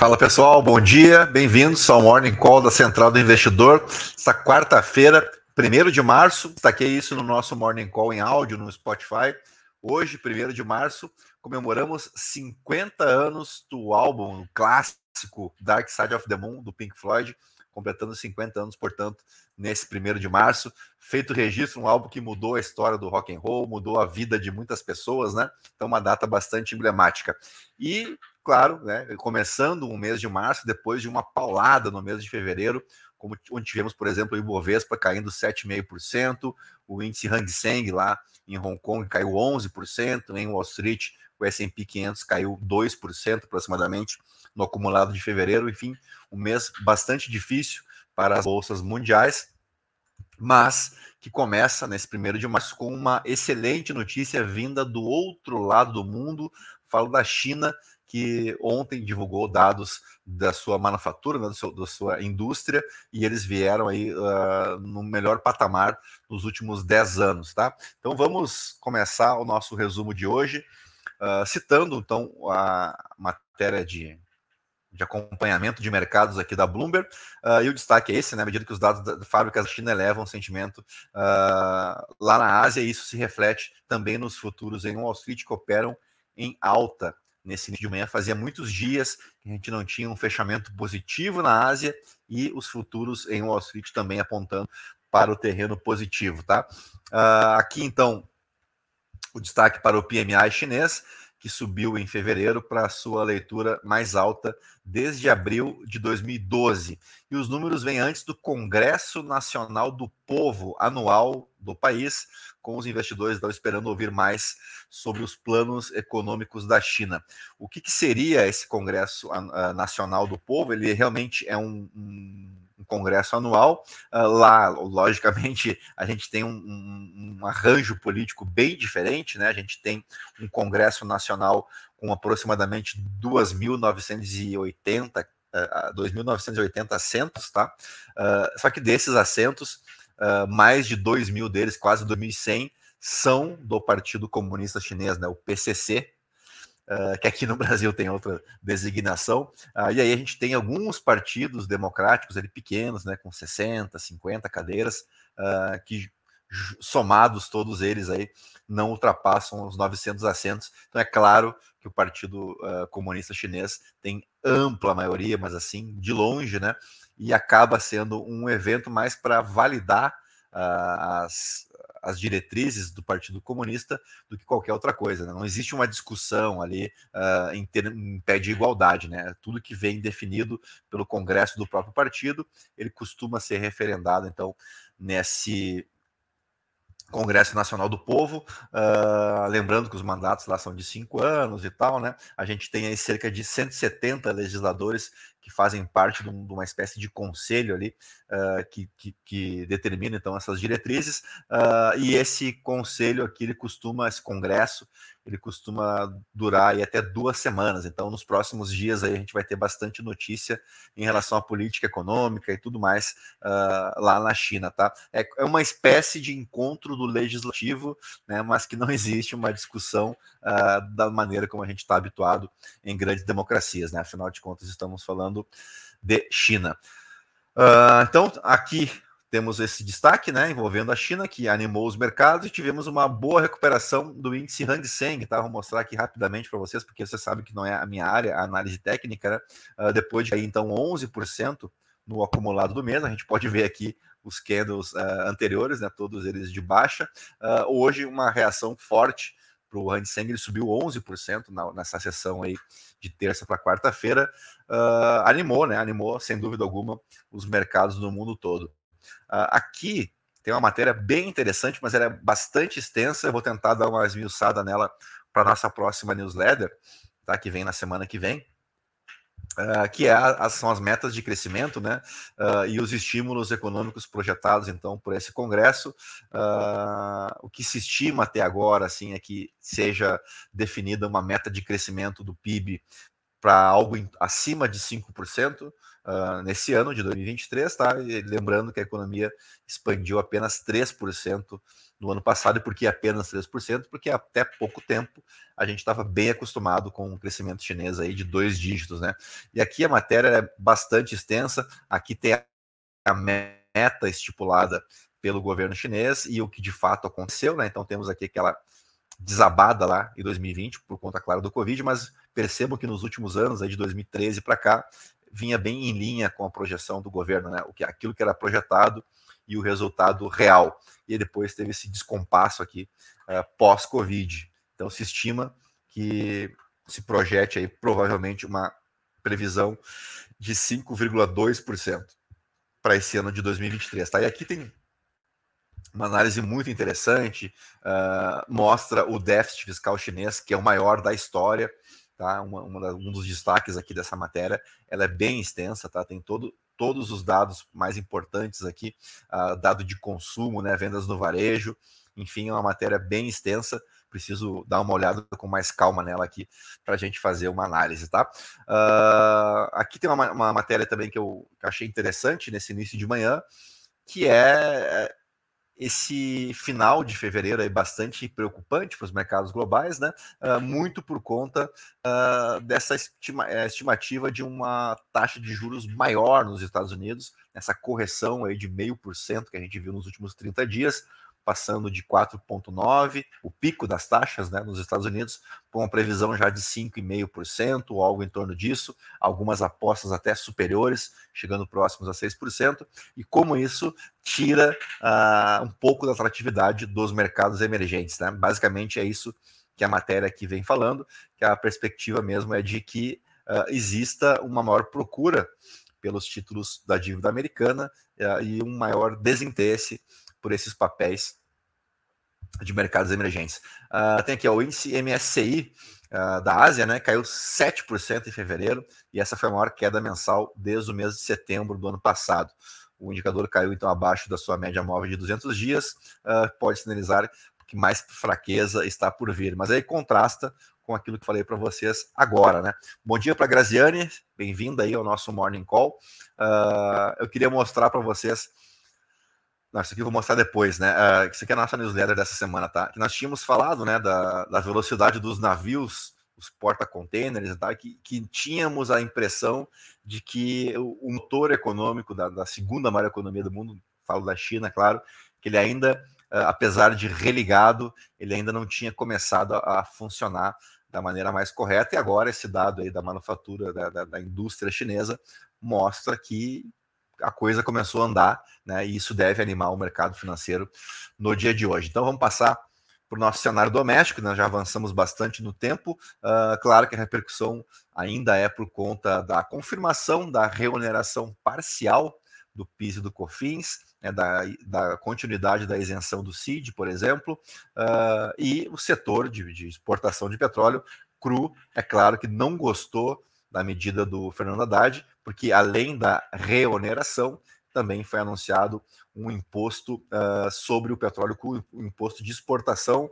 Fala pessoal, bom dia, bem-vindos ao Morning Call da Central do Investidor. Esta quarta-feira, 1 de março, destaquei isso no nosso Morning Call em áudio no Spotify. Hoje, 1 de março, comemoramos 50 anos do álbum clássico Dark Side of the Moon, do Pink Floyd, completando 50 anos, portanto, nesse 1 de março. Feito o registro, um álbum que mudou a história do rock and roll, mudou a vida de muitas pessoas, né? Então, uma data bastante emblemática. E, claro, né, começando um mês de março, depois de uma paulada no mês de fevereiro, como onde tivemos, por exemplo, o Ibovespa caindo 7,5%, o índice Hang Seng lá em Hong Kong caiu 11%, em Wall Street o S&P 500 caiu 2% aproximadamente no acumulado de fevereiro, enfim, um mês bastante difícil para as bolsas mundiais, mas que começa nesse primeiro de março com uma excelente notícia vinda do outro lado do mundo, falo da China, que ontem divulgou dados da sua manufatura, né, seu, da sua indústria, e eles vieram aí uh, no melhor patamar nos últimos 10 anos, tá? Então vamos começar o nosso resumo de hoje, uh, citando então a matéria de de acompanhamento de mercados aqui da Bloomberg, uh, e o destaque é esse, né, à medida que os dados da, fábricas da China elevam o sentimento uh, lá na Ásia, e isso se reflete também nos futuros em Wall Street que operam em alta nesse início de manhã. Fazia muitos dias que a gente não tinha um fechamento positivo na Ásia e os futuros em Wall Street também apontando para o terreno positivo, tá? Uh, aqui então o destaque para o PMI chinês, que subiu em fevereiro para a sua leitura mais alta desde abril de 2012. E os números vêm antes do Congresso Nacional do Povo anual do país, com os investidores estão esperando ouvir mais sobre os planos econômicos da China. O que, que seria esse Congresso Nacional do Povo? Ele realmente é um um congresso anual. Uh, lá, logicamente, a gente tem um, um, arranjo político bem diferente, né? A gente tem um congresso nacional com aproximadamente 2.980 uh, 2.980 assentos, tá? Uh, só que desses assentos, uh, mais de 2 mil deles, quase 2.100, são do Partido Comunista Chinês, né? O PCC, Uh, que aqui no Brasil tem outra designação, uh, e aí a gente tem alguns partidos democráticos ali pequenos, né, com 60, 50 cadeiras, uh, que somados todos eles aí não ultrapassam os 900 assentos. Então é claro que o Partido Comunista Chinês tem ampla maioria, mas assim de longe, né, e acaba sendo um evento mais para validar as, as diretrizes do Partido Comunista do que qualquer outra coisa. Né? Não existe uma discussão ali uh, em, ter, em pé de igualdade. Né? Tudo que vem definido pelo Congresso do próprio partido, ele costuma ser referendado, então, nesse Congresso Nacional do Povo, uh, lembrando que os mandatos lá são de cinco anos e tal, né? A gente tem aí cerca de 170 legisladores que fazem parte de, uma espécie de conselho ali uh, que, que, que, determina então essas diretrizes. Uh, e esse conselho aqui ele costuma esse congresso ele costuma durar aí até duas semanas. Então nos próximos dias aí a gente vai ter bastante notícia em relação à política econômica e tudo mais uh, lá na China tá? É, é, uma espécie de encontro do legislativo né mas que não existe uma discussão da maneira como a gente está habituado em grandes democracias né? Afinal de contas estamos falando falando de China. Uh, então, aqui temos esse destaque, né, envolvendo a China, que animou os mercados e tivemos uma boa recuperação do índice Hang Seng, tá? Vou mostrar aqui rapidamente para vocês, porque você sabe que não é a minha área, a análise técnica, né? Uh, depois de aí, então, 11% no acumulado do mês, a gente pode ver aqui os candles uh, anteriores, né, todos eles de baixa. Uh, hoje, uma reação forte para o Hang Seng, ele subiu 11% na, nessa sessão aí de terça para quarta-feira, uh, animou, né? Animou, sem dúvida alguma, os mercados no mundo todo. Uh, aqui tem uma matéria bem interessante, mas ela é bastante extensa. Eu vou tentar dar uma esmiuçada nela para nossa próxima newsletter, tá? Que vem na semana que vem. Uh, que é são as metas de crescimento né, uh, e os estímulos econômicos projetados então por esse congresso. Uh, o que se estima até agora assim é que seja definida uma meta de crescimento do PIB para algo acima de 5% uh, ah, nesse ano de 2023, tá? E lembrando que a economia expandiu apenas 3% no ano passado, e por que apenas 3%? Porque até pouco tempo a gente estava bem acostumado com o crescimento chinês aí de dois dígitos, né? E aqui a matéria é bastante extensa, aqui tem a meta estipulada pelo governo chinês e o que de fato aconteceu, né? Então temos aqui aquela desabada lá em 2020 por conta, claro, do Covid, mas percebo que nos últimos anos, aí de 2013 para cá, vinha bem em linha com a projeção do governo, né? O que aquilo que era projetado e o resultado real. E depois teve esse descompasso aqui uh, pós-Covid. Então se estima que se projete aí provavelmente uma previsão de 5,2% para esse ano de 2023. Tá? E aqui tem uma análise muito interessante, uh, mostra o déficit fiscal chinês, que é o maior da história, tá? Uma, uma um dos destaques aqui dessa matéria, ela é bem extensa, tá? Tem todo, todos os dados mais importantes aqui, uh, dado de consumo, né? Vendas no varejo, enfim, é uma matéria bem extensa. Preciso dar uma olhada com mais calma nela aqui para a gente fazer uma análise, tá? Uh, aqui tem uma, uma matéria também que eu achei interessante nesse início de manhã, que é esse final de fevereiro é bastante preocupante para os mercados globais, né? Uh, muito por conta uh, dessa estima eh, estimativa de uma taxa de juros maior nos Estados Unidos, essa correção aí de meio por cento que a gente viu nos últimos 30 dias, passando de 4,9%, o pico das taxas né, nos Estados Unidos, com uma previsão já de 5,5%, ou algo em torno disso, algumas apostas até superiores, chegando próximos a 6%, e como isso tira uh, um pouco da atratividade dos mercados emergentes. Né? Basicamente é isso que a matéria aqui vem falando, que a perspectiva mesmo é de que uh, exista uma maior procura pelos títulos da dívida americana uh, e um maior desinteresse por esses papéis de mercados emergentes. Uh, tem aqui ó, o índice MSCI uh, da Ásia, né, caiu 7% em fevereiro, e essa foi a maior queda mensal desde o mês de setembro do ano passado. O indicador caiu então abaixo da sua média móvel de 200 dias, uh, pode sinalizar que mais fraqueza está por vir, mas aí contrasta com aquilo que falei para vocês agora, né? Bom dia para Graziane, bem-vinda aí ao nosso Morning Call. eu queria mostrar para vocês não, isso aqui eu vou mostrar depois, né? Uh, isso aqui é a nossa newsletter dessa semana, tá? Que nós tínhamos falado, né, da, da velocidade dos navios, os porta-containers, tá? Que, que tínhamos a impressão de que o, o motor econômico da, da, segunda maior economia do mundo, falo da China, claro, que ele ainda, uh, apesar de religado, ele ainda não tinha começado a, a, funcionar da maneira mais correta. E agora esse dado aí da manufatura da, da, da indústria chinesa mostra que a coisa começou a andar, né? E isso deve animar o mercado financeiro no dia de hoje. Então vamos passar para o nosso cenário doméstico, nós já avançamos bastante no tempo. Uh, claro que a repercussão ainda é por conta da confirmação da reoneração parcial do PIS e do COFINS, né, da, da, continuidade da isenção do CID, por exemplo, uh, e o setor de, de exportação de petróleo cru, é claro que não gostou da medida do Fernando Haddad, porque além da reoneração, também foi anunciado um imposto uh, sobre o petróleo um imposto de exportação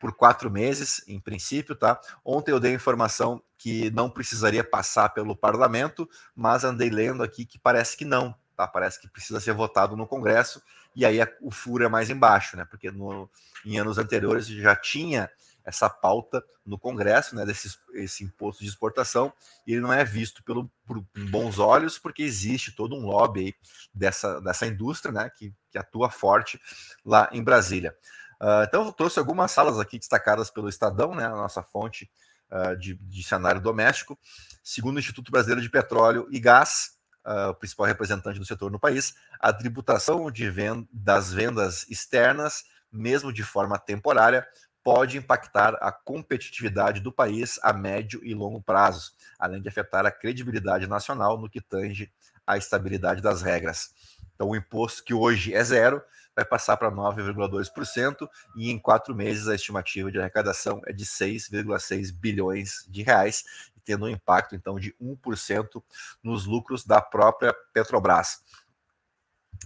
por quatro meses, em princípio, tá? Ontem eu dei a informação que não precisaria passar pelo parlamento, mas andei lendo aqui que parece que não, tá? Parece que precisa ser votado no Congresso, e aí a, o furo é mais embaixo, né? Porque no, em anos anteriores já tinha essa pauta no Congresso, né, desse esse imposto de exportação, e ele não é visto pelo, por, bons olhos, porque existe todo um lobby dessa, dessa indústria, né, que, que atua forte lá em Brasília. Uh, então, eu trouxe algumas salas aqui destacadas pelo Estadão, né, a nossa fonte uh, de, de cenário doméstico. Segundo o Instituto Brasileiro de Petróleo e Gás, uh, o principal representante do setor no país, a tributação de vend das vendas externas, mesmo de forma temporária, pode impactar a competitividade do país a médio e longo prazos, além de afetar a credibilidade nacional no que tange à estabilidade das regras. Então, o imposto que hoje é zero vai passar para 9,2% e em quatro meses a estimativa de arrecadação é de 6,6 bilhões de reais, tendo um impacto então de 1% nos lucros da própria Petrobras.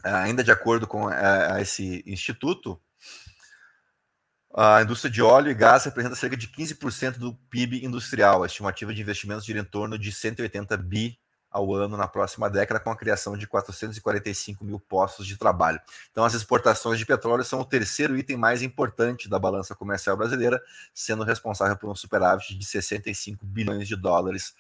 Ainda de acordo com uh, esse instituto, A indústria de óleo e gás representa cerca de 15% do PIB industrial. A estimativa de investimentos gira em torno de 180 bi ao ano na próxima década, com a criação de 445 mil postos de trabalho. Então, as exportações de petróleo são o terceiro item mais importante da balança comercial brasileira, sendo responsável por um superávit de 65 bilhões de dólares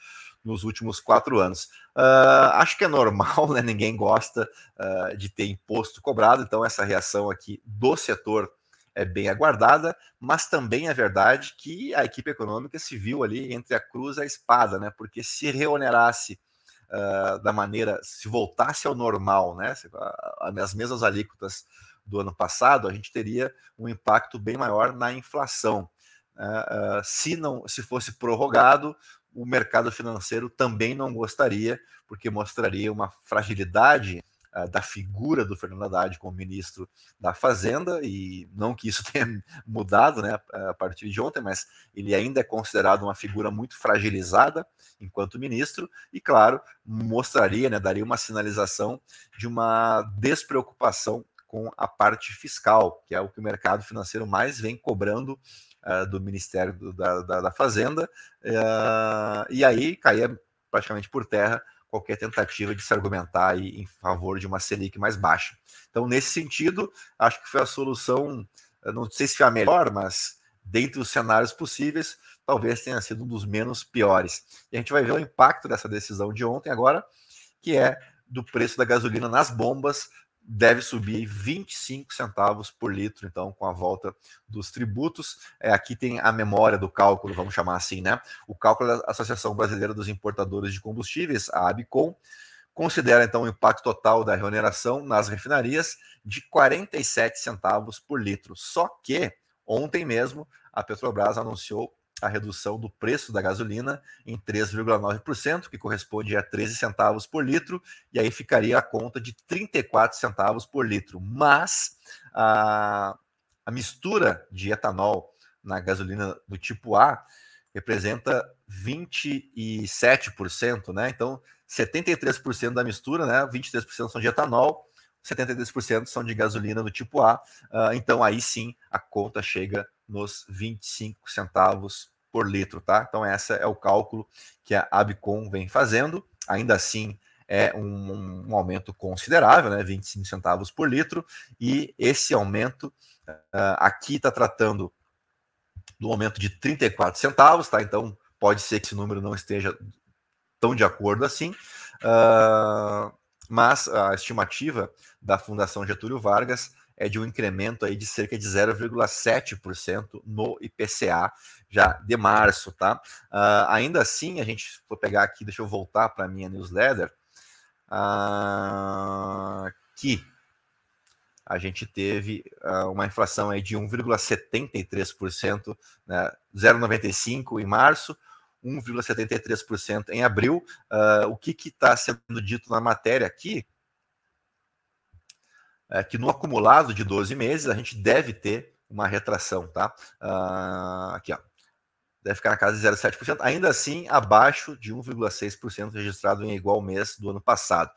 nos últimos quatro anos. Uh, acho que é normal, né? ninguém gosta uh, de ter imposto cobrado, então essa reação aqui do setor é bem aguardada, mas também é verdade que a equipe econômica se viu ali entre a cruz e a espada, né? Porque se reonerasse uh, da maneira, se voltasse ao normal, né? As mesmas alíquotas do ano passado, a gente teria um impacto bem maior na inflação. Uh, se não, se fosse prorrogado, o mercado financeiro também não gostaria, porque mostraria uma fragilidade da figura do Fernando Haddad como ministro da Fazenda, e não que isso tenha mudado né, a partir de ontem, mas ele ainda é considerado uma figura muito fragilizada enquanto ministro, e claro, mostraria, né, daria uma sinalização de uma despreocupação com a parte fiscal, que é o que o mercado financeiro mais vem cobrando uh, do Ministério da, da, da Fazenda, uh, e aí caía praticamente por terra qualquer tentativa de se argumentar em favor de uma Selic mais baixa. Então, nesse sentido, acho que foi a solução, não sei se foi a melhor, mas dentre os cenários possíveis, talvez tenha sido um dos menos piores. E a gente vai ver o impacto dessa decisão de ontem agora, que é do preço da gasolina nas bombas, deve subir 25 centavos por litro, então, com a volta dos tributos. É, aqui tem a memória do cálculo, vamos chamar assim, né? O cálculo da Associação Brasileira dos Importadores de Combustíveis, a ABCOM, considera então o impacto total da reoneração nas refinarias de 47 centavos por litro. Só que ontem mesmo a Petrobras anunciou a redução do preço da gasolina em 3,9%, que corresponde a 13 centavos por litro, e aí ficaria a conta de 34 centavos por litro. Mas a, a mistura de etanol na gasolina do tipo A representa 27%, né? Então, 73% da mistura, né? 23% são de etanol, 73% são de gasolina do tipo A. Uh, então, aí sim, a conta chega nos 25 centavos por litro, tá? Então, esse é o cálculo que a Abcom vem fazendo. Ainda assim, é um, um, aumento considerável, né? 25 centavos por litro, e esse aumento uh, aqui está tratando do aumento de 34 centavos, tá? Então pode ser que esse número não esteja tão de acordo assim, uh, mas a estimativa da Fundação Getúlio Vargas é de um incremento aí de cerca de 0,7% no IPCA já de março, tá? Uh, ainda assim, a gente for pegar aqui, deixa eu voltar para minha newsletter, uh, que a gente teve uh, uma inflação aí de 1,73%, né, 0,95% em março, 1,73% em abril. Uh, o que está sendo dito na matéria aqui é que no acumulado de 12 meses a gente deve ter uma retração, tá? Uh, aqui, ó. Deve ficar na casa de 0,7%, ainda assim abaixo de 1,6% registrado em igual mês do ano passado.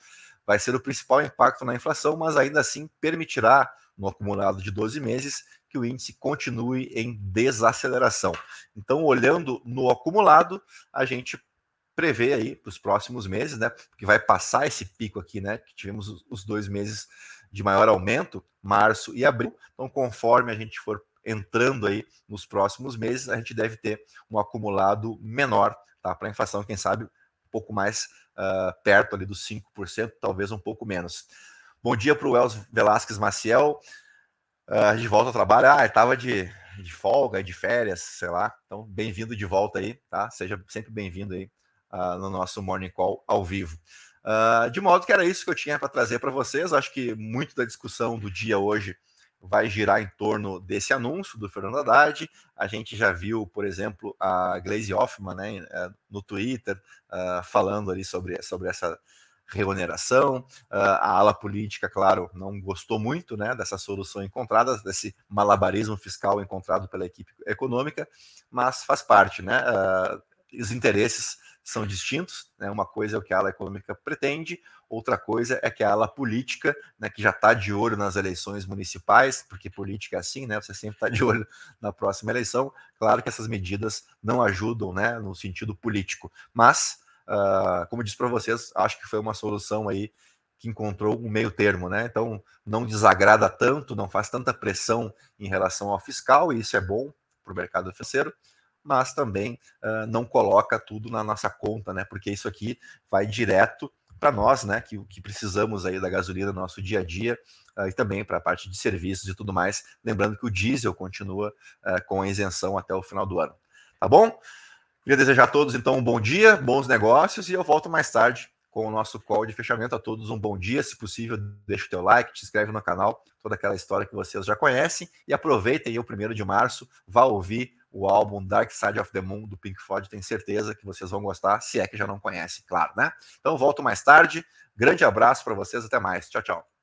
Vai ser o principal impacto na inflação, mas ainda assim permitirá, no acumulado de 12 meses, que o índice continue em desaceleração. Então, olhando no acumulado, a gente prevê aí para os próximos meses, né? Que vai passar esse pico aqui, né? Que tivemos os dois meses de maior aumento, março e abril. Então, conforme a gente for entrando aí nos próximos meses, a gente deve ter um acumulado menor, tá? Para a inflação, quem sabe, um pouco mais uh, perto ali dos 5%, talvez um pouco menos. Bom dia para o Els Velasquez Maciel. Uh, de volta ao trabalho. Ah, estava de, de folga, de férias, sei lá. Então, bem-vindo de volta aí, tá? Seja sempre bem-vindo aí uh, no nosso Morning Call ao vivo. Uh, de modo que era isso que eu tinha para trazer para vocês. Acho que muito da discussão do dia hoje vai girar em torno desse anúncio do Fernando Haddad. A gente já viu, por exemplo, a Glaze Hoffman né, eh, no Twitter uh, falando ali sobre, sobre essa reoneração. Uh, a ala política, claro, não gostou muito né, dessa solução encontrada, desse malabarismo fiscal encontrado pela equipe econômica, mas faz parte, né? Os interesses são distintos. Né? Uma coisa é o que a ala econômica pretende, outra coisa é que a ala política, né, que já está de olho nas eleições municipais, porque política é assim, né? Você sempre está de olho na próxima eleição. Claro que essas medidas não ajudam né, no sentido político, mas, uh, como disse para vocês, acho que foi uma solução aí que encontrou um meio termo, né? Então não desagrada tanto, não faz tanta pressão em relação ao fiscal, e isso é bom para o mercado financeiro, mas também uh, não coloca tudo na nossa conta, né? Porque isso aqui vai direto para nós, né? Que, que precisamos aí da gasolina no nosso dia a dia uh, e também para a parte de serviços e tudo mais. Lembrando que o diesel continua uh, com a isenção até o final do ano. Tá bom? Queria desejar a todos então um bom dia, bons negócios e eu volto mais tarde com o nosso call de fechamento. A todos um bom dia. Se possível, deixa o teu like, te inscreve no canal, toda aquela história que vocês já conhecem. E aproveitem o primeiro de março, vá ouvir o álbum Dark Side of the Moon do Pink Floyd, tenho certeza que vocês vão gostar, se é que já não conhecem, claro, né? Então volto mais tarde. Grande abraço para vocês, até mais. Tchau, tchau.